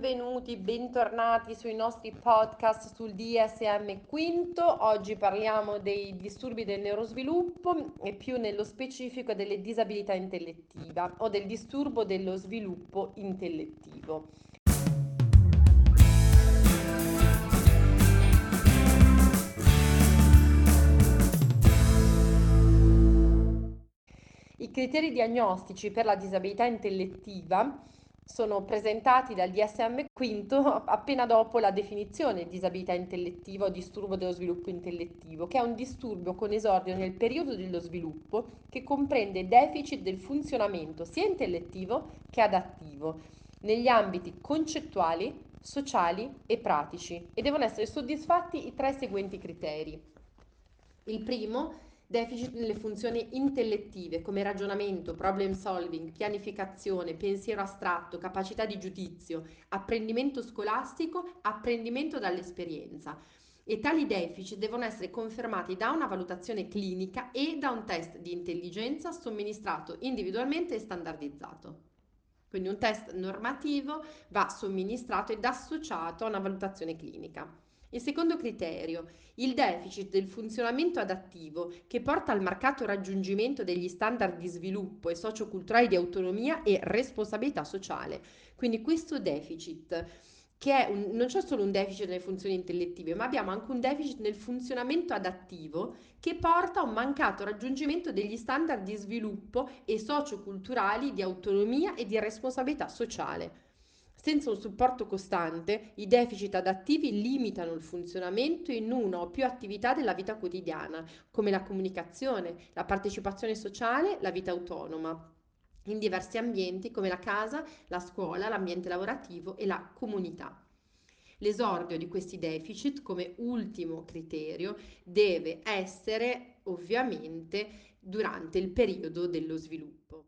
benvenuti, bentornati sui nostri podcast sul DSM quinto. Oggi parliamo dei disturbi del neurosviluppo e più nello specifico delle disabilità intellettiva o del disturbo dello sviluppo intellettivo. I criteri diagnostici per la disabilità intellettiva sono presentati dal DSM quinto appena dopo la definizione di disabilità intellettiva o disturbo dello sviluppo intellettivo, che è un disturbo con esordio nel periodo dello sviluppo che comprende deficit del funzionamento sia intellettivo che adattivo negli ambiti concettuali, sociali e pratici e devono essere soddisfatti i tre seguenti criteri. Il primo deficit nelle funzioni intellettive come ragionamento, problem solving, pianificazione, pensiero astratto, capacità di giudizio, apprendimento scolastico, apprendimento dall'esperienza. E tali deficit devono essere confermati da una valutazione clinica e da un test di intelligenza somministrato individualmente e standardizzato. Quindi un test normativo va somministrato ed associato a una valutazione clinica. Il secondo criterio, il deficit del funzionamento adattivo che porta al marcato raggiungimento degli standard di sviluppo e socioculturali di autonomia e responsabilità sociale. Quindi questo deficit che un, non c'è solo un deficit nelle funzioni intellettive, ma abbiamo anche un deficit nel funzionamento adattivo che porta a un mancato raggiungimento degli standard di sviluppo e socioculturali di autonomia e di responsabilità sociale. Senza un supporto costante, i deficit adattivi limitano il funzionamento in una o più attività della vita quotidiana, come la comunicazione, la partecipazione sociale, la vita autonoma in diversi ambienti come la casa, la scuola, l'ambiente lavorativo e la comunità. L'esordio di questi deficit come ultimo criterio deve essere ovviamente durante il periodo dello sviluppo.